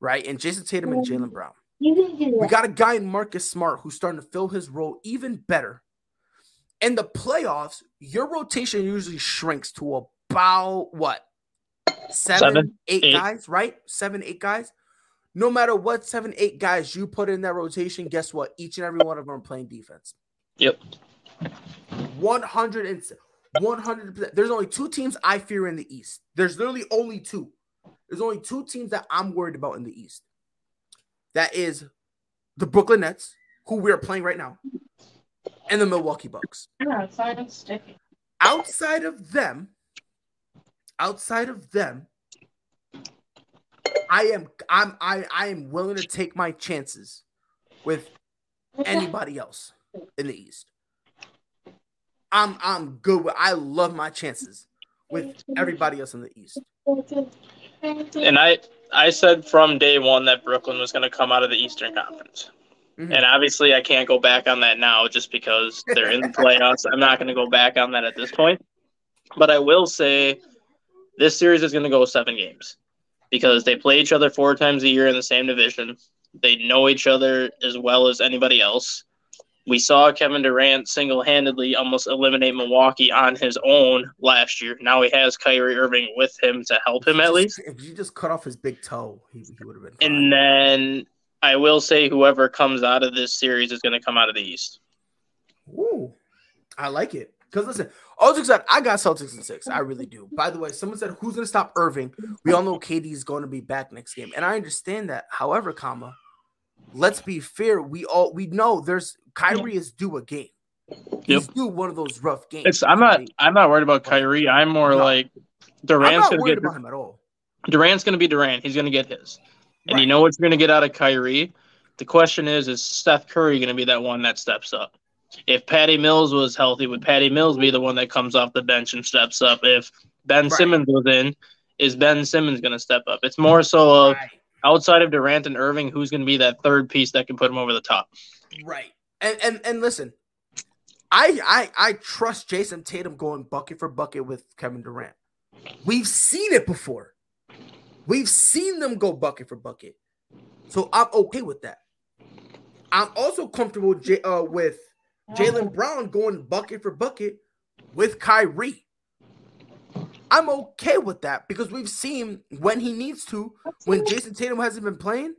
right? And Jayson Tatum and Jaylen Brown. We got a guy in Marcus Smart who's starting to fill his role even better. In the playoffs, your rotation usually shrinks to about what? Seven, Seven, eight eight. guys, right? Seven, eight guys. No matter what seven, eight guys you put in that rotation, guess what? Each and every one of them are playing defense. Yep. 100 and 100%. There's only two teams I fear in the East. There's literally only two. There's only two teams that I'm worried about in the East. That is the Brooklyn Nets, who we're playing right now, and the Milwaukee Bucks. Yeah, it's not. Outside of them, outside of them, I am I'm I I am willing to take my chances with anybody else in the East. I'm I'm good with I love my chances with everybody else in the East. And I I said from day one that Brooklyn was going to come out of the Eastern Conference. Mhm. And obviously, I can't go back on that now just because they're in the <laughs> playoffs. I'm not going to go back on that at this point. But I will say this series is going to go seven games because they play each other four times a year in the same division. They know each other as well as anybody else. We saw Kevin Durant single handedly almost eliminate Milwaukee on his own last year. Now he has Kyrie Irving with him to help him at least. If you just cut off his big toe, he, he would have been. Fine. And then I will say whoever comes out of this series is going to come out of the East. Ooh, I like it. Because listen, all jokes aside, I got Celtics in six. I really do. By the way, someone said who's gonna stop Irving? We all know KD is going to be back next game, and I understand that. However, comma, let's be fair. We all we know there's Kyrie is due a game. He's due one of those rough games. It's I'm not right? I'm not worried about Kyrie. I'm more No. like Durant's gonna get about him at all. Durant's going to be Durant. He's going to get his. And you know what you're going to get out of Kyrie? The question is is Seth Curry going to be that one that steps up? If Patty Mills was healthy, would Patty Mills be the one that comes off the bench and steps up? If Ben Right. Simmons was in, is Ben Simmons going to step up? It's more so of Right. outside of Durant and Irving, who's going to be that third piece that can put him over the top? Right. And and and listen, I I I trust Jayson Tatum going bucket for bucket with Kevin Durant. We've seen it before. We've seen them go bucket for bucket. So I'm okay with that. I'm also comfortable uh, with Jaylen Brown going bucket for bucket with Kyrie. I'm okay with that because we've seen when he needs to, when Jayson Tatum hasn't been playing,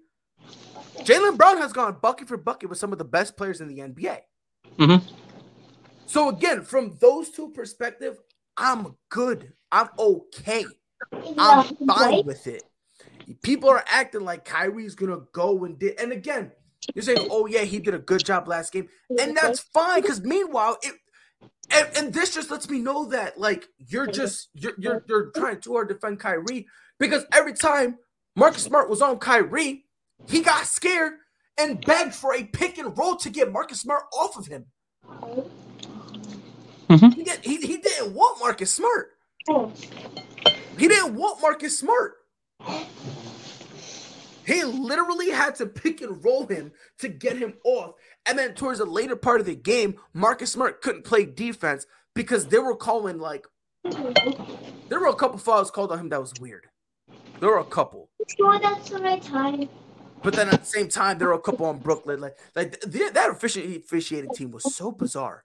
Jaylen Brown has gone bucket for bucket with some of the best players in the NBA. Mhm. So again, from those two perspectives, I'm good. I'm okay. I'm fine with it. People are acting like Kyrie's gonna go and did, and again, you're saying, "Oh yeah, he did a good job last game," and that's fine. Because meanwhile, it and, and this just lets me know that like you're just you're you're, you're trying too hard to defend Kyrie because every time Marcus Smart was on Kyrie, he got scared and begged for a pick and roll to get Marcus Smart off of him. Mhm. He, did, he, he didn't want Marcus Smart. He didn't want Marcus Smart. He literally had to pick and roll him to get him off. And then towards the later part of the game, Marcus Smart couldn't play defense because they were calling like there were a couple fouls called on him that was weird. There were a couple. Sure, that's the right time. But then at the same time, there were a couple on Brooklyn. Like, like th- that offici- officiating team was so bizarre.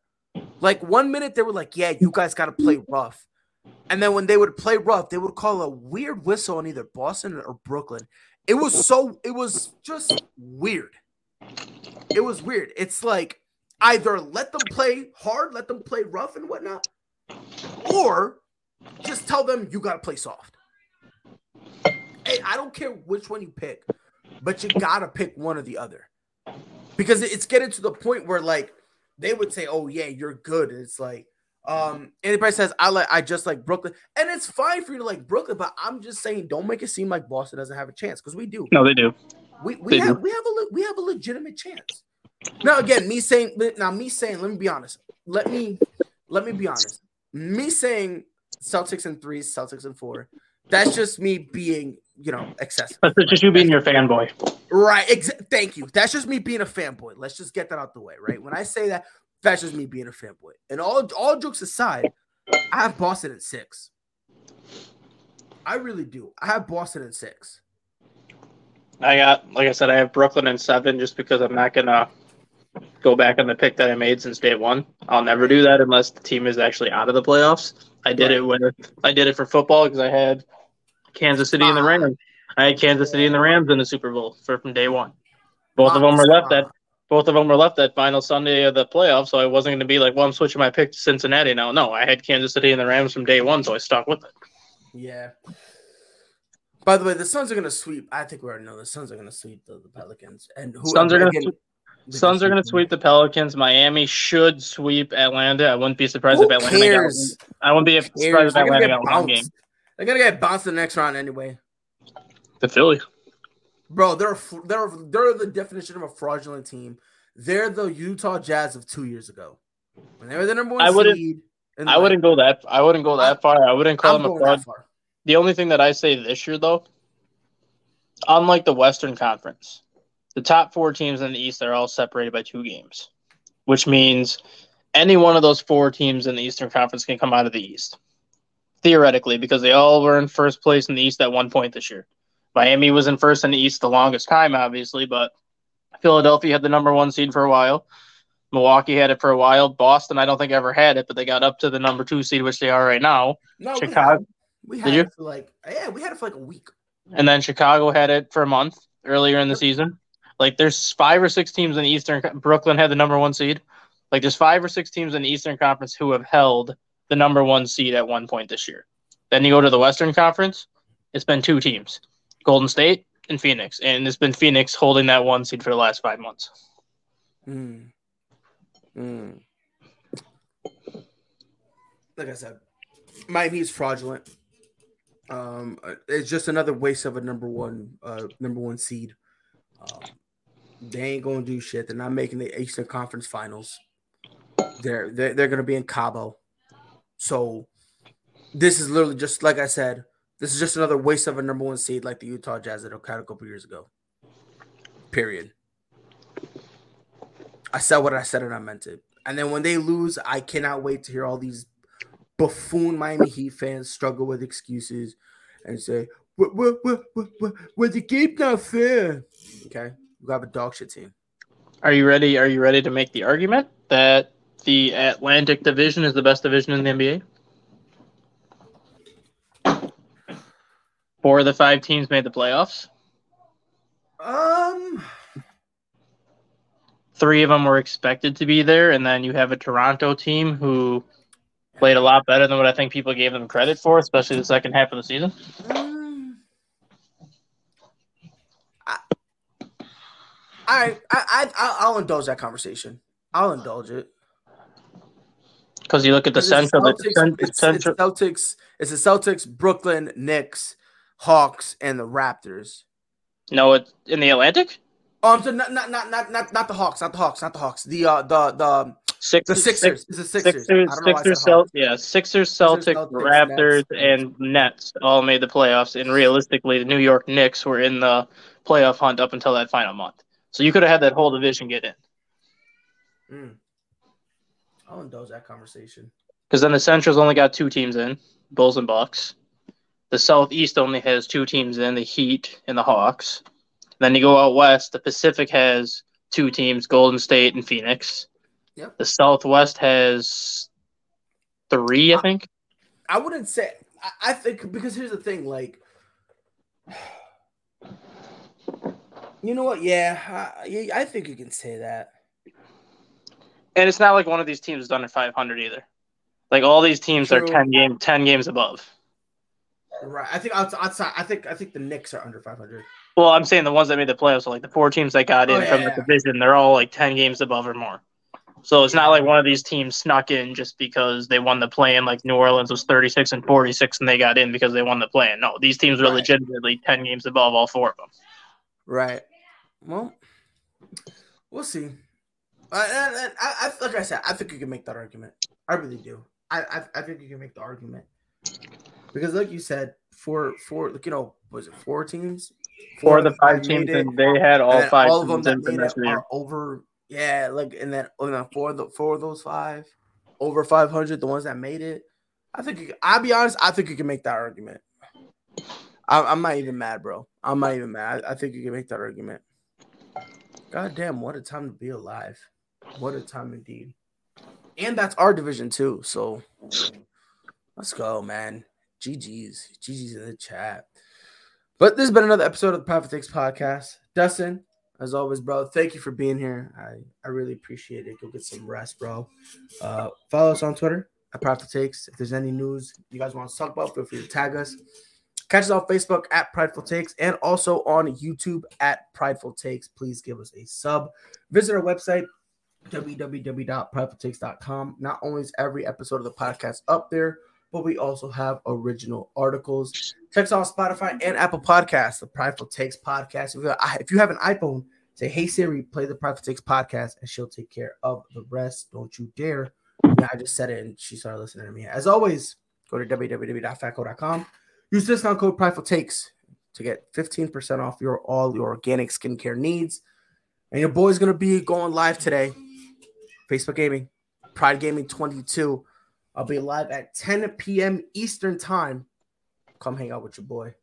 Like one minute they were like, "Yeah, you guys got to play rough," and then when they would play rough, they would call a weird whistle on either Boston or Brooklyn. It was so. It was just weird. It was weird. It's like either let them play hard, let them play rough and whatnot, or just tell them you got to play soft. Hey, I don't care which one you pick, but you gotta pick one or the other because it's getting to the point where like they would say, "Oh yeah, you're good." It's like um anybody says I like I just like Brooklyn, and it's fine for you to like Brooklyn, but I'm just saying don't make it seem like Boston doesn't have a chance because we do. No, they do. We we They have do. we have a we have a legitimate chance. Now again, me saying now me saying let me be honest. Let me let me be honest. Me saying Celtics and three, Celtics and four. That's just me being you know excessive. That's just you being your fanboy. Right. Thank you. That's just me being a fanboy. Let's just get that out the way, right? When I say that, That's just me being a fanboy. And all all jokes aside, I have Boston at six. I really do. I have Boston at six. I got, like I said, I have Brooklyn in seven just because I'm not gonna go back on the pick that I made since day one. I'll never do that unless the team is actually out of the playoffs. I did it with I did it for football because I had Kansas City and the ah. Rams. I had Kansas City and the Rams in the Super Bowl for from day one. Both of ah, them were left ah. that both of them were left that final Sunday of the playoffs, so I wasn't going to be like, well, I'm switching my pick to Cincinnati now. No, I had Kansas City and the Rams from day one, so I stuck with it. Yeah. By the way, the Suns are going to sweep. I think we already know the Suns are going to sweep the, the Pelicans, and who Suns are going to they Suns are going to sweep the Pelicans. Miami should sweep Atlanta. I wouldn't be surprised Who if Atlanta cares? got. I wouldn't be surprised if Atlanta got one game. They're gonna get bounced the next round anyway, The Philly. Bro. They're they're they're the definition of a fraudulent team. They're the Utah Jazz of two years ago when they were the number one I wouldn't- seed. in the I wouldn't go that. I wouldn't go that far. I wouldn't call I'm them a fraud. The only thing that I say this year, though, unlike the Western Conference, the top four teams in the East are all separated by two games, which means any one of those four teams in the Eastern Conference can come out of the East. Theoretically, because they all were in first place in the East at one point this year. Miami was in first in the East the longest time, obviously, but Philadelphia had the number one seed for a while. Milwaukee had it for a while. Boston, I don't think ever had it, but they got up to the number two seed, which they are right now. No, we Chicago- had, we had Did you? it for like yeah, we had it for like a week. and then Chicago had it for a month earlier in the season. Like there's five or six teams in the Eastern. Brooklyn had the number one seed. Like there's five or six teams in the Eastern Conference who have held the number one seed at one point this year. Then you go to the Western Conference. It's been two teams, Golden State and Phoenix, and it's been Phoenix holding that one seed for the last five months. Mm. Mm. Like I said, Miami is fraudulent. Um, it's just another waste of a number one, uh, number one seed. Um, they ain't gonna do shit. They're not making the Eastern Conference Finals. They're they're, they're gonna be in Cabo. So this is literally just like I said. This is just another waste of a number one seed, like the Utah Jazz that had a couple years ago. Period. I said what I said and I meant it. And then when they lose, I cannot wait to hear all these buffoon Miami Heat fans struggle with excuses and say, "What, what, what, what, what, what the game not fair." Okay, you have a dog shit team. Are you ready? Are you ready to make the argument that the Atlantic Division is the best division in the NBA? Four of the five teams made the playoffs. Um, Three of them were expected to be there, and then you have a Toronto team who played a lot better than what I think people gave them credit for, especially the second half of the season. um, I, I, I, I'll indulge that conversation. I'll indulge it. Because you look at the It's central, the Celtics, cent- it's, it's central. Celtics. It's the Celtics, Brooklyn, Knicks, Hawks, and the Raptors. No, it's in the Atlantic. Oh, I'm not not not not not not the Hawks, not the Hawks, not the Hawks. The uh the the Six, the Sixers. The Sixers. Sixers, I don't know why I Sixers, Hawks. Yeah, Sixers, Celtics, Raptors, Nets. and Nets all made the playoffs. And realistically, the New York Knicks were in the playoff hunt up until that final month. So you could have had that whole division get in. Mm. I'll indulge that conversation. Because then the Central's only got two teams in, Bulls and Bucks. The Southeast only has two teams in, the Heat and the Hawks. Then you go out west, the Pacific has two teams, Golden State and Phoenix. Yep. The Southwest has three, I think. I wouldn't say. I, I think because here's the thing, like, you know what? Yeah, I, yeah, I think you can say that. And it's not like one of these teams is under 500 either. Like all these teams are 10 game 10 games above. Right. I think outside. I think I think the Knicks are under 500. Well, I'm saying the ones that made the playoffs, so like the four teams that got oh, in Oh, yeah, from yeah. the division, they're all like 10 games above or more. So it's not like one of these teams snuck in just because they won the play in like New Orleans was 36 and 46 and they got in because they won the play in. No, these teams were Right. legitimately 10 games above all four of them. Right. Well, we'll see. Uh, I, I, I, I, like I said, I think you can make that argument. I really do. I, I, I think you can make the argument because, like you said, for for like you know, was it four teams? Four of the five teams, it, and they had all five all of them that made it are over Yeah, like and then and then four of the four of those five over five hundred, the ones that made it. I think you, I'll be honest. I think you can make that argument. I, I'm not even mad, bro. I'm not even mad. I, I think you can make that argument. God damn, what a time to be alive. What a time indeed. And that's our division too. So let's go, man. GG's. GG's in the chat. But this has been another episode of the Prideful Takes podcast. Dustin, as always, bro, thank you for being here. I, I really appreciate it. Go get some rest, bro. Uh, follow us on Twitter at Prideful Takes. If there's any news you guys want to talk about, feel free to tag us. Catch us on Facebook at Prideful Takes and also on YouTube at Prideful Takes. Please give us a sub. Visit our website, www.pridefultakes.com. Not only is every episode of the podcast up there, but we also have original articles. Check us out on Spotify and Apple Podcasts, the Prideful Takes podcast. If you, have an iPhone, say, Hey Siri, play the Prideful Takes podcast, and she'll take care of the rest. Don't you dare. Yeah, I just said it and she started listening to me. As always, go to www.fatco.com. Use discount code Prideful Takes to get 15% off your all your organic skincare needs. And your boy's gonna be going live today. Facebook Gaming, Pride Gaming 22. I'll be live at 10 p.m. Eastern Time. Come hang out with your boy.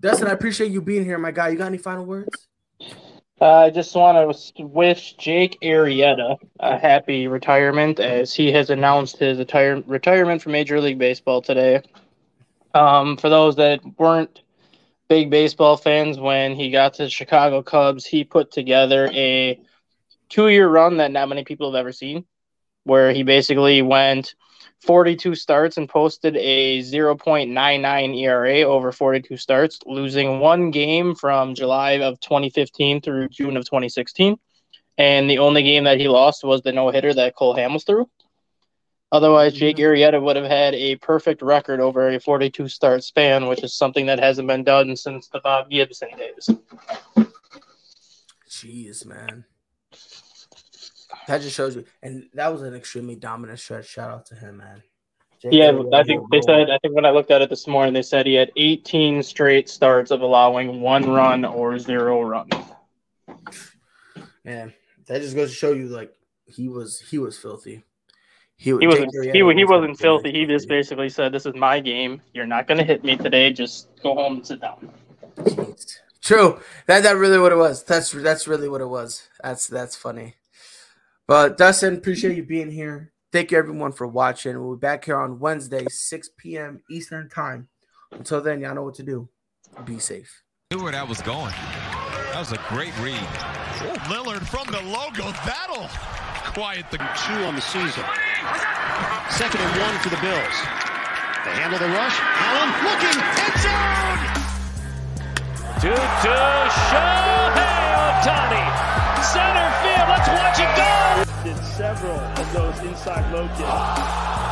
Dustin, I appreciate you being here, my guy. You got any final words? Uh, I just want to wish Jake Arrieta a happy retirement as he has announced his attire- retirement from Major League Baseball today. Um, for those that weren't big baseball fans, when he got to the Chicago Cubs, he put together a two year run that not many people have ever seen, where he basically went 42 starts and posted a 0.99 ERA over 42 starts, losing one game from July of 2015 through June of 2016. And the only game that he lost was the no hitter that Cole Hamels threw. Otherwise, Jake mm-hmm. Arrieta would have had a perfect record over a 42 start span, which is something that hasn't been done since the Bob Gibson days. Jeez, man. That just shows you, and that was an extremely dominant stretch. Shout out to him, man. Jake Yeah, I think they said. I think when I looked at it this morning, they said he had 18 straight starts of allowing one run or zero runs. Man, that just goes to show you, like he was, he was filthy. He Jake wasn't. He, he was wasn't filthy. He just basically said, "This is my game. You're not going to hit me today. Just go home and sit down." Jeez. True. That that really what it was. That's that's really what it was. That's that's funny. But Dustin, appreciate you being here. Thank you everyone for watching. We'll be back here on Wednesday, 6 p.m. Eastern time. Until then, y'all know what to do. Be safe. knew where that was going. That was a great read. Lillard from the logo. That'll quiet the. two on the season. Second and one for the Bills. They handle the rush. Allen looking. End zone. To to Shohei Ohtani. Center field. Let's watch it go. did several of those inside low kicks.